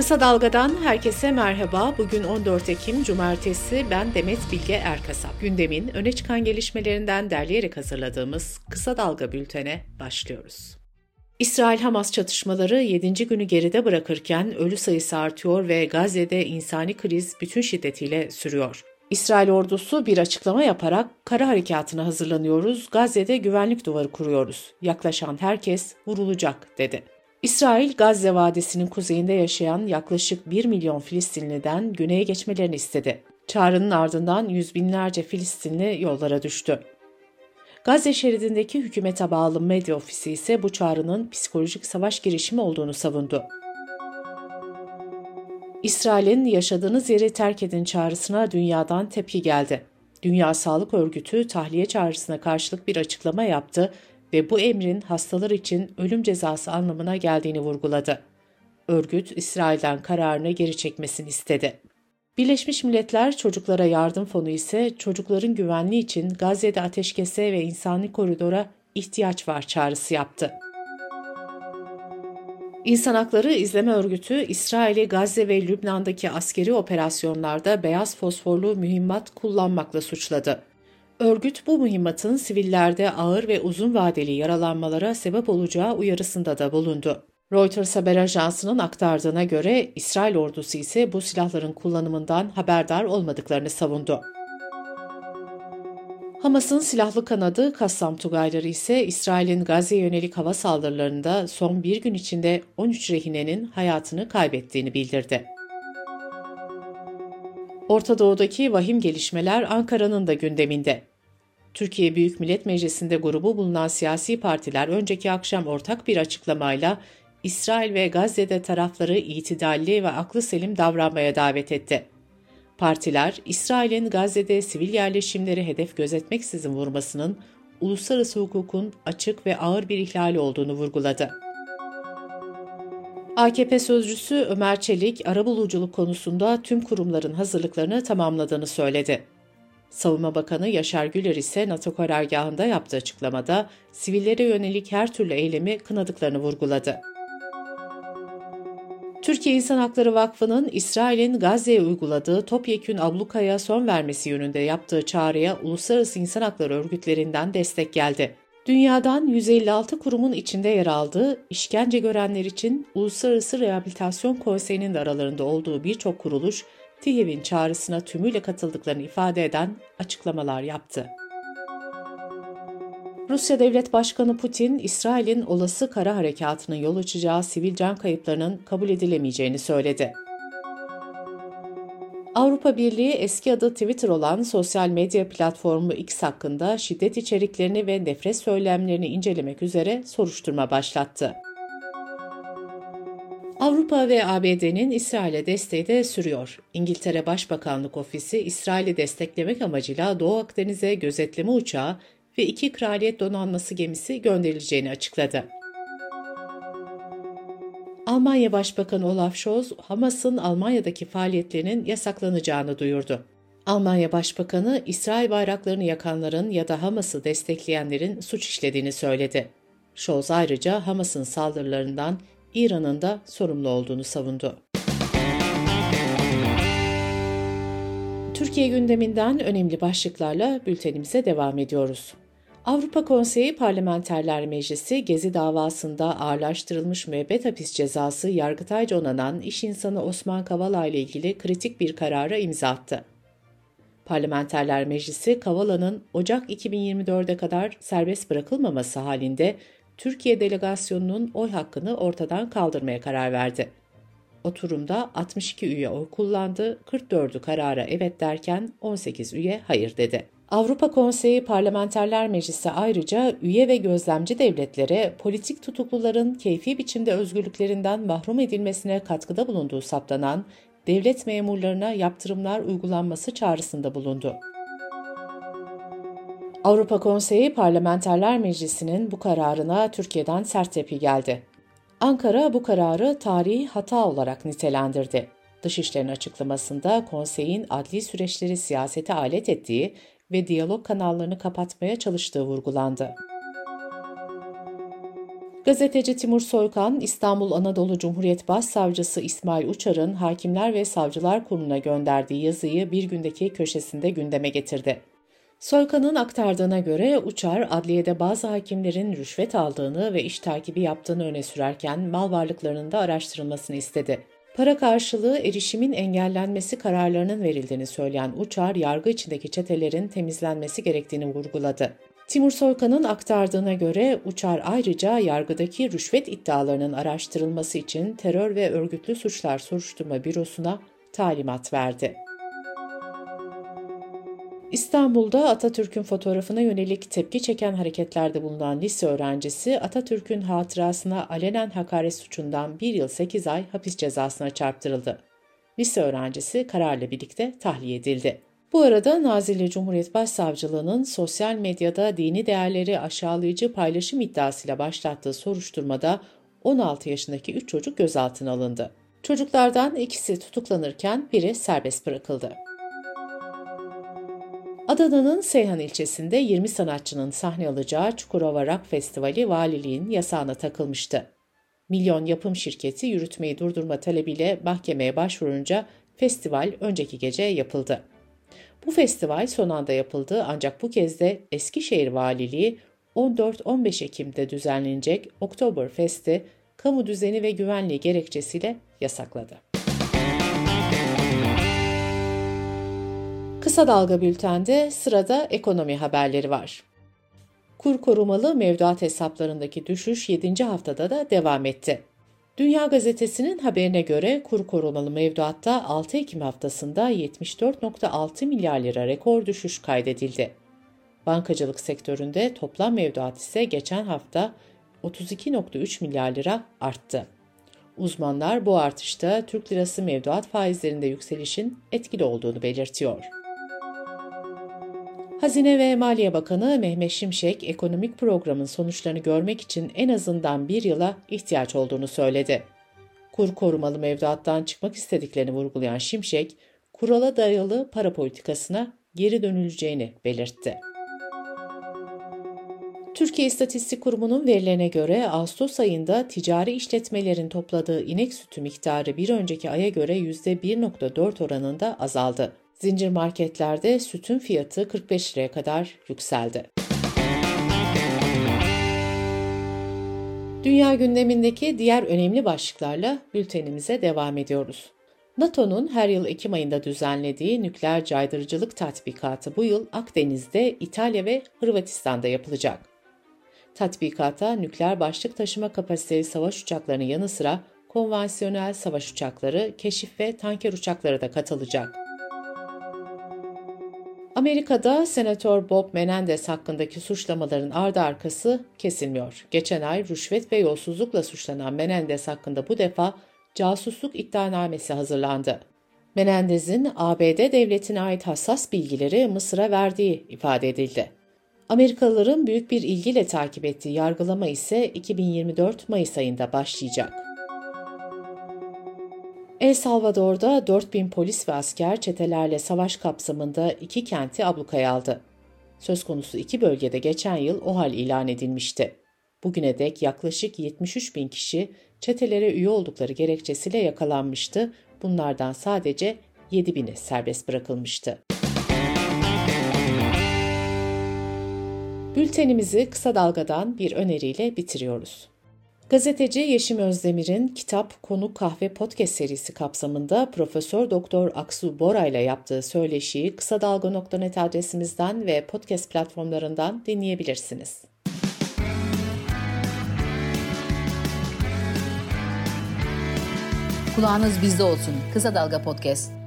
Kısa Dalga'dan herkese merhaba. Bugün 14 Ekim Cumartesi. Ben Demet Bilge Erkasap. Gündemin öne çıkan gelişmelerinden derleyerek hazırladığımız Kısa Dalga bültene başlıyoruz. İsrail-Hamas çatışmaları 7. günü geride bırakırken ölü sayısı artıyor ve Gazze'de insani kriz bütün şiddetiyle sürüyor. İsrail ordusu bir açıklama yaparak kara harekatına hazırlanıyoruz, Gazze'de güvenlik duvarı kuruyoruz. Yaklaşan herkes vurulacak dedi. İsrail, Gazze Vadisi'nin kuzeyinde yaşayan yaklaşık 1 milyon Filistinliden güneye geçmelerini istedi. Çağrının ardından yüz binlerce Filistinli yollara düştü. Gazze şeridindeki hükümete bağlı medya ofisi ise bu çağrının psikolojik savaş girişimi olduğunu savundu. İsrail'in yaşadığınız yeri terk edin çağrısına dünyadan tepki geldi. Dünya Sağlık Örgütü tahliye çağrısına karşılık bir açıklama yaptı ve bu emrin hastalar için ölüm cezası anlamına geldiğini vurguladı. Örgüt, İsrail'den kararını geri çekmesini istedi. Birleşmiş Milletler Çocuklara Yardım Fonu ise çocukların güvenliği için Gazze'de ateşkese ve insani koridora ihtiyaç var çağrısı yaptı. İnsan Hakları İzleme Örgütü, İsrail'i Gazze ve Lübnan'daki askeri operasyonlarda beyaz fosforlu mühimmat kullanmakla suçladı. Örgüt bu mühimmatın sivillerde ağır ve uzun vadeli yaralanmalara sebep olacağı uyarısında da bulundu. Reuters haber ajansının aktardığına göre İsrail ordusu ise bu silahların kullanımından haberdar olmadıklarını savundu. Hamas'ın silahlı kanadı Kassam Tugayları ise İsrail'in Gazze'ye yönelik hava saldırılarında son bir gün içinde 13 rehinenin hayatını kaybettiğini bildirdi. Orta Doğu'daki vahim gelişmeler Ankara'nın da gündeminde. Türkiye Büyük Millet Meclisi'nde grubu bulunan siyasi partiler önceki akşam ortak bir açıklamayla İsrail ve Gazze'de tarafları itidalli ve aklı selim davranmaya davet etti. Partiler, İsrail'in Gazze'de sivil yerleşimleri hedef gözetmeksizin vurmasının uluslararası hukukun açık ve ağır bir ihlali olduğunu vurguladı. AKP sözcüsü Ömer Çelik, arabuluculuk konusunda tüm kurumların hazırlıklarını tamamladığını söyledi. Savunma Bakanı Yaşar Güler ise NATO karargahında yaptığı açıklamada sivillere yönelik her türlü eylemi kınadıklarını vurguladı. Türkiye İnsan Hakları Vakfı'nın İsrail'in Gazze'ye uyguladığı topyekün ablukaya son vermesi yönünde yaptığı çağrıya uluslararası insan hakları örgütlerinden destek geldi. Dünyadan 156 kurumun içinde yer aldığı, işkence görenler için Uluslararası Rehabilitasyon Konseyi'nin de aralarında olduğu birçok kuruluş, TİHİV'in çağrısına tümüyle katıldıklarını ifade eden açıklamalar yaptı. Rusya Devlet Başkanı Putin, İsrail'in olası kara harekatının yol açacağı sivil can kayıplarının kabul edilemeyeceğini söyledi. Avrupa Birliği eski adı Twitter olan sosyal medya platformu X hakkında şiddet içeriklerini ve nefret söylemlerini incelemek üzere soruşturma başlattı. Avrupa ve ABD'nin İsrail'e desteği de sürüyor. İngiltere Başbakanlık Ofisi İsrail'i desteklemek amacıyla Doğu Akdeniz'e gözetleme uçağı ve iki kraliyet donanması gemisi gönderileceğini açıkladı. Almanya Başbakanı Olaf Scholz, Hamas'ın Almanya'daki faaliyetlerinin yasaklanacağını duyurdu. Almanya Başbakanı, İsrail bayraklarını yakanların ya da Hamas'ı destekleyenlerin suç işlediğini söyledi. Scholz ayrıca Hamas'ın saldırılarından İran'ın da sorumlu olduğunu savundu. Türkiye gündeminden önemli başlıklarla bültenimize devam ediyoruz. Avrupa Konseyi Parlamenterler Meclisi Gezi davasında ağırlaştırılmış müebbet hapis cezası yargıtayca onanan iş insanı Osman Kavala ile ilgili kritik bir karara imza attı. Parlamenterler Meclisi Kavala'nın Ocak 2024'e kadar serbest bırakılmaması halinde Türkiye delegasyonunun oy hakkını ortadan kaldırmaya karar verdi. Oturumda 62 üye oy kullandı, 44'ü karara evet derken 18 üye hayır dedi. Avrupa Konseyi Parlamenterler Meclisi ayrıca üye ve gözlemci devletlere politik tutukluların keyfi biçimde özgürlüklerinden mahrum edilmesine katkıda bulunduğu saptanan devlet memurlarına yaptırımlar uygulanması çağrısında bulundu. Avrupa Konseyi Parlamenterler Meclisi'nin bu kararına Türkiye'den sert tepki geldi. Ankara bu kararı tarihi hata olarak nitelendirdi. Dışişlerin açıklamasında konseyin adli süreçleri siyasete alet ettiği ve diyalog kanallarını kapatmaya çalıştığı vurgulandı. Gazeteci Timur Soykan, İstanbul Anadolu Cumhuriyet Başsavcısı İsmail Uçar'ın Hakimler ve Savcılar Kurulu'na gönderdiği yazıyı bir gündeki köşesinde gündeme getirdi. Soykan'ın aktardığına göre Uçar, adliyede bazı hakimlerin rüşvet aldığını ve iş takibi yaptığını öne sürerken mal varlıklarının da araştırılmasını istedi. Para karşılığı erişimin engellenmesi kararlarının verildiğini söyleyen Uçar, yargı içindeki çetelerin temizlenmesi gerektiğini vurguladı. Timur Soykan'ın aktardığına göre Uçar ayrıca yargıdaki rüşvet iddialarının araştırılması için Terör ve Örgütlü Suçlar Soruşturma Bürosu'na talimat verdi. İstanbul'da Atatürk'ün fotoğrafına yönelik tepki çeken hareketlerde bulunan lise öğrencisi Atatürk'ün hatırasına alenen hakaret suçundan 1 yıl 8 ay hapis cezasına çarptırıldı. Lise öğrencisi kararla birlikte tahliye edildi. Bu arada Nazilli Cumhuriyet Başsavcılığı'nın sosyal medyada dini değerleri aşağılayıcı paylaşım iddiasıyla başlattığı soruşturmada 16 yaşındaki 3 çocuk gözaltına alındı. Çocuklardan ikisi tutuklanırken biri serbest bırakıldı. Adana'nın Seyhan ilçesinde 20 sanatçının sahne alacağı Çukurova Rock Festivali valiliğin yasağına takılmıştı. Milyon yapım şirketi yürütmeyi durdurma talebiyle mahkemeye başvurunca festival önceki gece yapıldı. Bu festival son anda yapıldı ancak bu kez de Eskişehir Valiliği 14-15 Ekim'de düzenlenecek Oktoberfest'i kamu düzeni ve güvenliği gerekçesiyle yasakladı. Kısa Dalga Bülten'de sırada ekonomi haberleri var. Kur korumalı mevduat hesaplarındaki düşüş 7. haftada da devam etti. Dünya Gazetesi'nin haberine göre kur korumalı mevduatta 6 Ekim haftasında 74.6 milyar lira rekor düşüş kaydedildi. Bankacılık sektöründe toplam mevduat ise geçen hafta 32.3 milyar lira arttı. Uzmanlar bu artışta Türk lirası mevduat faizlerinde yükselişin etkili olduğunu belirtiyor. Hazine ve Maliye Bakanı Mehmet Şimşek, ekonomik programın sonuçlarını görmek için en azından bir yıla ihtiyaç olduğunu söyledi. Kur korumalı mevduattan çıkmak istediklerini vurgulayan Şimşek, kurala dayalı para politikasına geri dönüleceğini belirtti. Türkiye İstatistik Kurumu'nun verilerine göre Ağustos ayında ticari işletmelerin topladığı inek sütü miktarı bir önceki aya göre %1.4 oranında azaldı. Zincir marketlerde sütün fiyatı 45 liraya kadar yükseldi. Dünya gündemindeki diğer önemli başlıklarla bültenimize devam ediyoruz. NATO'nun her yıl Ekim ayında düzenlediği nükleer caydırıcılık tatbikatı bu yıl Akdeniz'de, İtalya ve Hırvatistan'da yapılacak. Tatbikata nükleer başlık taşıma kapasiteli savaş uçaklarının yanı sıra konvansiyonel savaş uçakları, keşif ve tanker uçakları da katılacak. Amerika'da Senatör Bob Menendez hakkındaki suçlamaların ardı arkası kesilmiyor. Geçen ay rüşvet ve yolsuzlukla suçlanan Menendez hakkında bu defa casusluk iddianamesi hazırlandı. Menendez'in ABD devletine ait hassas bilgileri Mısır'a verdiği ifade edildi. Amerikalıların büyük bir ilgiyle takip ettiği yargılama ise 2024 Mayıs ayında başlayacak. El Salvador'da 4000 polis ve asker çetelerle savaş kapsamında iki kenti ablukaya aldı. Söz konusu iki bölgede geçen yıl o hal ilan edilmişti. Bugüne dek yaklaşık 73 bin kişi çetelere üye oldukları gerekçesiyle yakalanmıştı. Bunlardan sadece 7 bini serbest bırakılmıştı. Bültenimizi kısa dalgadan bir öneriyle bitiriyoruz. Gazeteci Yeşim Özdemir'in Kitap, Konu, Kahve podcast serisi kapsamında Profesör Doktor Aksu Bora ile yaptığı söyleşiyi kısa dalga.net adresimizden ve podcast platformlarından dinleyebilirsiniz. Kulağınız bizde olsun. Kısa Dalga Podcast.